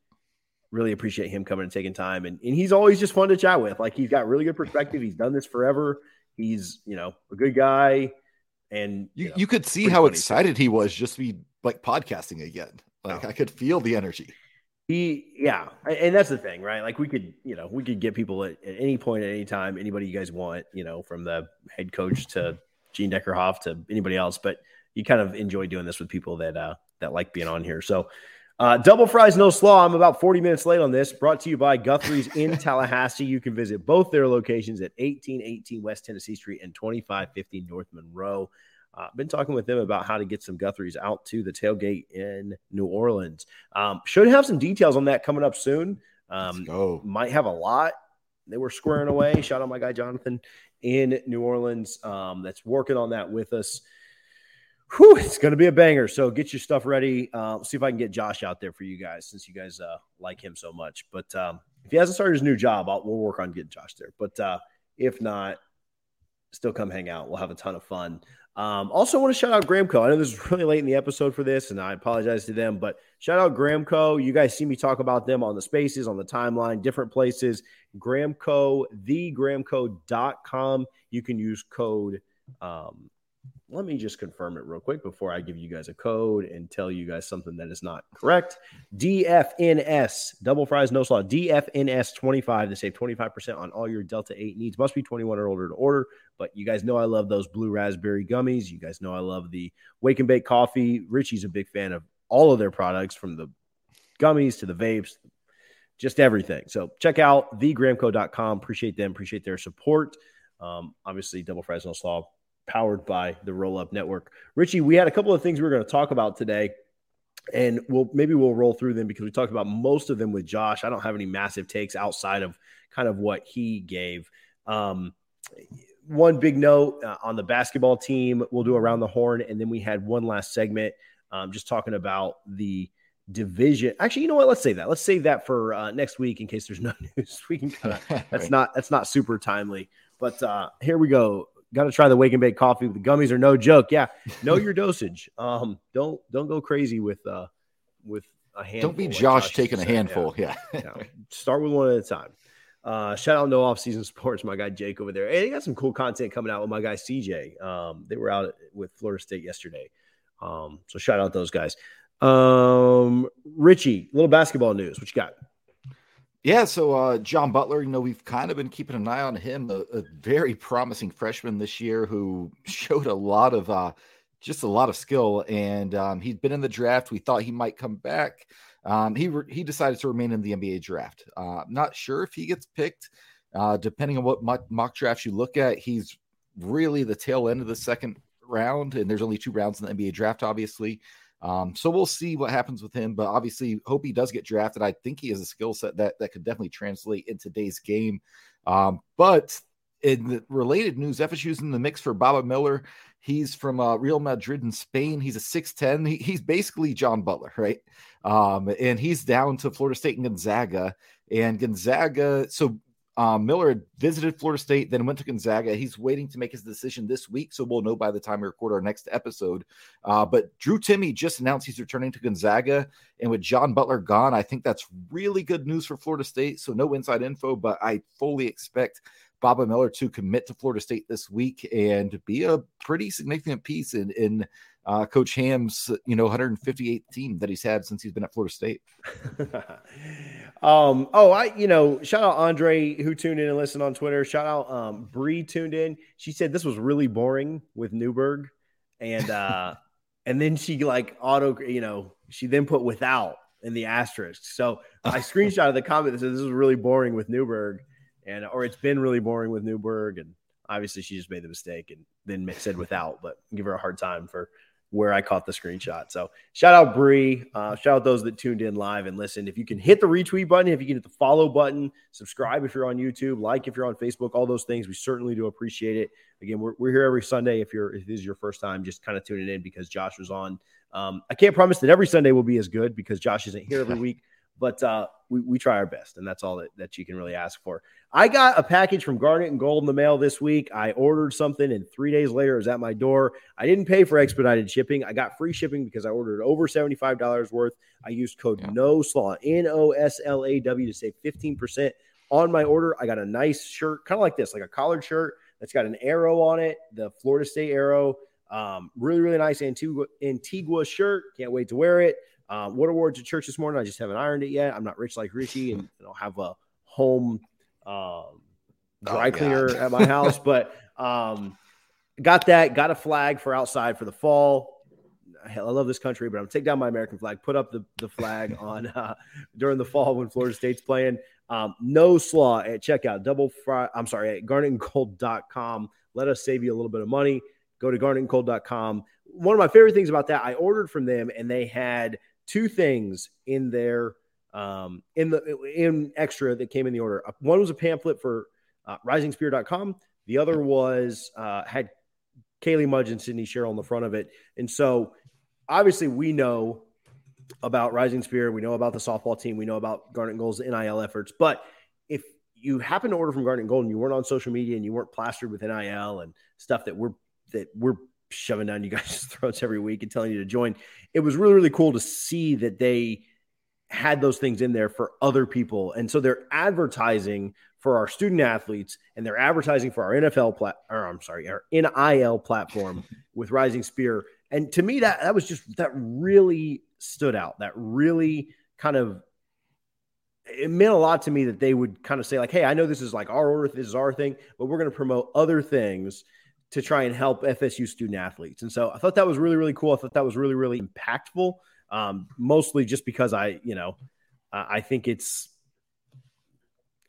really appreciate him coming and taking time. And, and he's always just fun to chat with. Like he's got really good perspective. He's done this forever. He's, you know, a good guy. And you, you, know, you could see how excited he was just to be like podcasting again. Like I could feel the energy. He, yeah, and that's the thing, right? Like we could, you know, we could get people at, at any point, at any time, anybody you guys want, you know, from the head coach to Gene Deckerhoff to anybody else. But you kind of enjoy doing this with people that uh, that like being on here. So, uh, double fries, no slaw. I'm about 40 minutes late on this. Brought to you by Guthrie's in <laughs> Tallahassee. You can visit both their locations at 1818 West Tennessee Street and 2550 North Monroe. Uh, been talking with them about how to get some Guthrie's out to the tailgate in New Orleans. Um, should have some details on that coming up soon. Um, might have a lot. They were squaring away. Shout out my guy Jonathan in New Orleans um, that's working on that with us. Whew, it's going to be a banger. So get your stuff ready. Uh, see if I can get Josh out there for you guys since you guys uh, like him so much. But um, if he hasn't started his new job, I'll, we'll work on getting Josh there. But uh, if not, still come hang out. We'll have a ton of fun. Um, also, want to shout out Gramco. I know this is really late in the episode for this, and I apologize to them, but shout out Gramco. You guys see me talk about them on the spaces, on the timeline, different places. Gramco, thegramco.com. You can use code um, let me just confirm it real quick before I give you guys a code and tell you guys something that is not correct. DFNS, double fries, no slaw, DFNS 25 to save 25% on all your Delta 8 needs. Must be 21 or older to order, but you guys know I love those blue raspberry gummies. You guys know I love the wake and bake coffee. Richie's a big fan of all of their products from the gummies to the vapes, just everything. So check out thegramco.com. Appreciate them, appreciate their support. Um, obviously, double fries, no slaw powered by the Roll Up Network. Richie, we had a couple of things we were going to talk about today, and we'll maybe we'll roll through them because we talked about most of them with Josh. I don't have any massive takes outside of kind of what he gave. Um, one big note uh, on the basketball team, we'll do around the horn, and then we had one last segment um, just talking about the division. Actually, you know what? Let's say that. Let's save that for uh, next week in case there's no <laughs> news. We can kind of <laughs> that's not that's not super timely. But uh, here we go got to try the wake and bake coffee. The gummies are no joke. Yeah, know your <laughs> dosage. Um, don't don't go crazy with uh with a handful. Don't be like Josh, Josh taking a handful. Yeah. yeah. <laughs> yeah. Start with one at a time. Uh, shout out no off season sports, my guy Jake over there. Hey, they got some cool content coming out with my guy CJ. Um, they were out with Florida State yesterday. Um, so shout out those guys. Um, Richie, little basketball news. What you got? Yeah, so uh, John Butler, you know, we've kind of been keeping an eye on him, a, a very promising freshman this year who <laughs> showed a lot of uh, just a lot of skill, and um, he'd been in the draft. We thought he might come back. Um, he re- he decided to remain in the NBA draft. Uh, not sure if he gets picked, uh, depending on what mock, mock drafts you look at. He's really the tail end of the second round, and there's only two rounds in the NBA draft, obviously. Um, so we'll see what happens with him, but obviously hope he does get drafted. I think he has a skill set that that could definitely translate in today's game. Um, but in the related news, FSU's in the mix for Baba Miller. He's from uh, Real Madrid in Spain. He's a 6'10. He, he's basically John Butler, right? Um, and he's down to Florida State and Gonzaga. And Gonzaga, so um, Miller visited Florida State, then went to Gonzaga. He's waiting to make his decision this week, so we'll know by the time we record our next episode. Uh, but Drew Timme just announced he's returning to Gonzaga, and with John Butler gone, I think that's really good news for Florida State. So no inside info, but I fully expect Baba Miller to commit to Florida State this week and be a pretty significant piece in in uh, Coach Ham's you know 158 team that he's had since he's been at Florida State. <laughs> um, oh, I you know shout out Andre who tuned in and listened on Twitter. Shout out um, Bree tuned in. She said this was really boring with Newberg, and uh, <laughs> and then she like auto you know she then put without in the asterisk. So I <laughs> screenshot of the comment that said this is really boring with Newberg, and or it's been really boring with Newberg, and obviously she just made the mistake and then said without, but give her a hard time for where I caught the screenshot. So shout out Bree. Uh, shout out those that tuned in live and listened. If you can hit the retweet button, if you can hit the follow button, subscribe if you're on YouTube, like if you're on Facebook, all those things, we certainly do appreciate it. Again, we're, we're here every Sunday. If you're if this is your first time, just kind of tuning in because Josh was on. Um, I can't promise that every Sunday will be as good because Josh isn't here every <laughs> week, but uh, we, we try our best, and that's all that, that you can really ask for. I got a package from Garnet and Gold in the mail this week. I ordered something, and three days later, it was at my door. I didn't pay for expedited shipping. I got free shipping because I ordered over $75 worth. I used code yeah. NOSLAW, N O S L A W, to save 15% on my order. I got a nice shirt, kind of like this, like a collared shirt that's got an arrow on it, the Florida State arrow. Um, really, really nice Antigua, Antigua shirt. Can't wait to wear it. Um, what awards at church this morning? I just haven't ironed it yet. I'm not rich like Richie, and I don't have a home um, dry oh, cleaner at my house, <laughs> but um, got that. Got a flag for outside for the fall. Hell, I love this country, but I'm take down my American flag. Put up the, the flag <laughs> on uh, during the fall when Florida State's playing. Um, no slaw at checkout. Double fry. I'm sorry at garnetandgold.com. Let us save you a little bit of money. Go to garnetandgold.com. One of my favorite things about that, I ordered from them and they had two things in there um, in the in extra that came in the order. One was a pamphlet for uh, risingspear.com. The other was uh, had Kaley Mudge and Sydney Sherrill on the front of it. And so obviously we know about Rising Spear. We know about the softball team. We know about Garnet Gold's NIL efforts. But if you happen to order from Garnet Gold and you weren't on social media and you weren't plastered with NIL and stuff that we're that we're shoving down you <laughs> guys' throats every week and telling you to join, it was really, really cool to see that they had those things in there for other people. And so they're advertising for our student athletes and they're advertising for our NFL plat or I'm sorry, our NIL platform <laughs> with Rising Spear. And to me, that that was just that really stood out. That really kind of it meant a lot to me that they would kind of say, like, hey, I know this is like our order, this is our thing, but we're going to promote other things to try and help FSU student athletes. And so I thought that was really, really cool. I thought that was really, really impactful um, mostly just because I, you know, I think it's,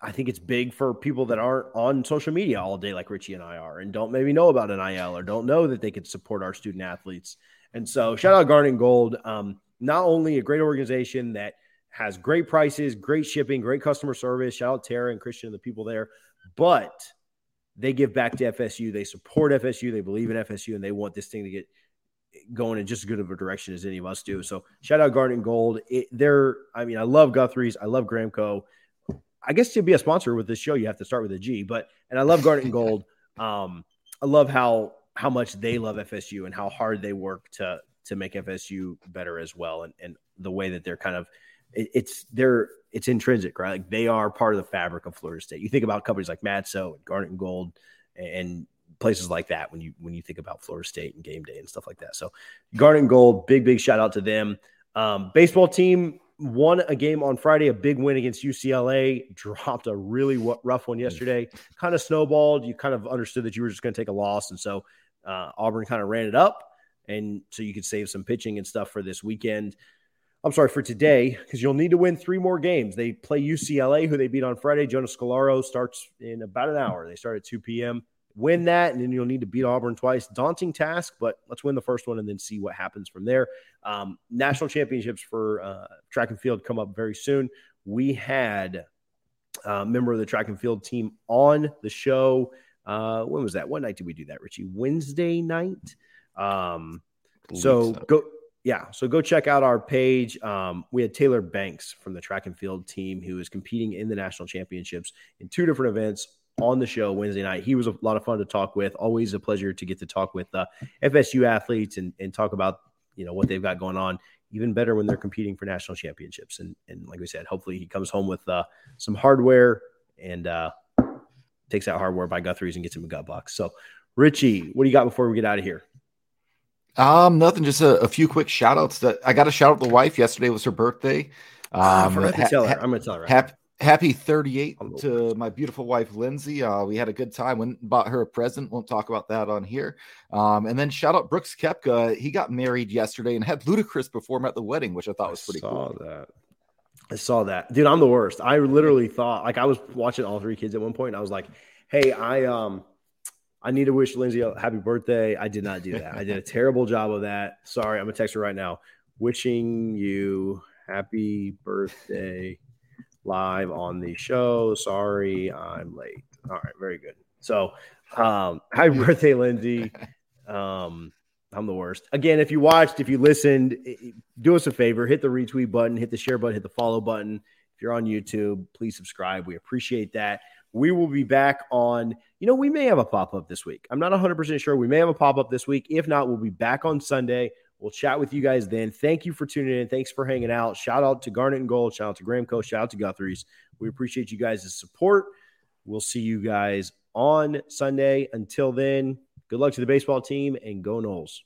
I think it's big for people that aren't on social media all day like Richie and I are, and don't maybe know about NIL or don't know that they could support our student athletes. And so, shout out Garnet Gold. Um, not only a great organization that has great prices, great shipping, great customer service. Shout out Tara and Christian and the people there, but they give back to FSU. They support FSU. They believe in FSU, and they want this thing to get going in just as good of a direction as any of us do. So shout out Garnet and Gold. It, they're, I mean, I love Guthrie's. I love Gramco. I guess to be a sponsor with this show, you have to start with a G. But and I love Garnet and Gold. <laughs> Um, I love how how much they love FSU and how hard they work to to make FSU better as well, and and the way that they're kind of it, it's they're it's intrinsic, right? Like they are part of the fabric of Florida State. You think about companies like Matzo and Garnet and Gold, and places like that when you when you think about Florida State and game day and stuff like that. So Garnet and Gold, big big shout out to them. Um, baseball team won a game on Friday, a big win against UCLA. <laughs> Dropped a really w- rough one yesterday. <laughs> kind of snowballed. You kind of understood that you were just going to take a loss, and so uh, Auburn kind of ran it up, and so you could save some pitching and stuff for this weekend. I'm sorry for today because you'll need to win three more games. They play UCLA, who they beat on Friday. Jonas Scolaro starts in about an hour. They start at 2 p.m win that, and then you'll need to beat Auburn twice. Daunting task, but let's win the first one and then see what happens from there. Um, national championships for uh, track and field come up very soon. We had a member of the track and field team on the show. Uh, when was that? What night did we do that, Richie? Wednesday night. Um, so, so go. Yeah, so go check out our page. Um, we had Taylor Banks from the track and field team who is competing in the national championships in two different events on the show Wednesday night. He was a lot of fun to talk with. Always a pleasure to get to talk with uh, FSU athletes and, and talk about you know what they've got going on. Even better when they're competing for national championships. And and like we said, hopefully he comes home with uh, some hardware and uh, takes that hardware by Guthrie's and gets him a gut box. So Richie, what do you got before we get out of here? Um, nothing. Just a, a few quick shout outs. That I got to shout out the wife. Yesterday was her birthday. Ah, um, forgot to tell her. I'm going to tell her. Happy, happy 38 to my beautiful wife lindsay uh, we had a good time went and bought her a present won't talk about that on here um, and then shout out brooks koepka he got married yesterday and had ludacris perform at the wedding which i thought was pretty I saw cool that i saw that dude i'm the worst i literally thought like i was watching all three kids at one point and i was like hey i um I need to wish Lindsay a happy birthday. I did not do that. I did a <laughs> terrible job of that. Sorry, I'm gonna text her right now. Wishing you happy birthday live on the show. Sorry, I'm late. All right, very good. So, um, happy birthday, Lindsay. Um, I'm the worst. Again, if you watched, if you listened, do us a favor, hit the retweet button, hit the share button, hit the follow button. If you're on YouTube, please subscribe. We appreciate that. We will be back on, you know, we may have a pop up this week. I'm not 100% sure. We may have a pop up this week. If not, we'll be back on Sunday. We'll chat with you guys then. Thank you for tuning in. Thanks for hanging out. Shout out to Garnet and Gold. Shout out to Gramco. Shout out to Guthrie's. We appreciate you guys' support. We'll see you guys on Sunday. Until then, good luck to the baseball team and go Noles.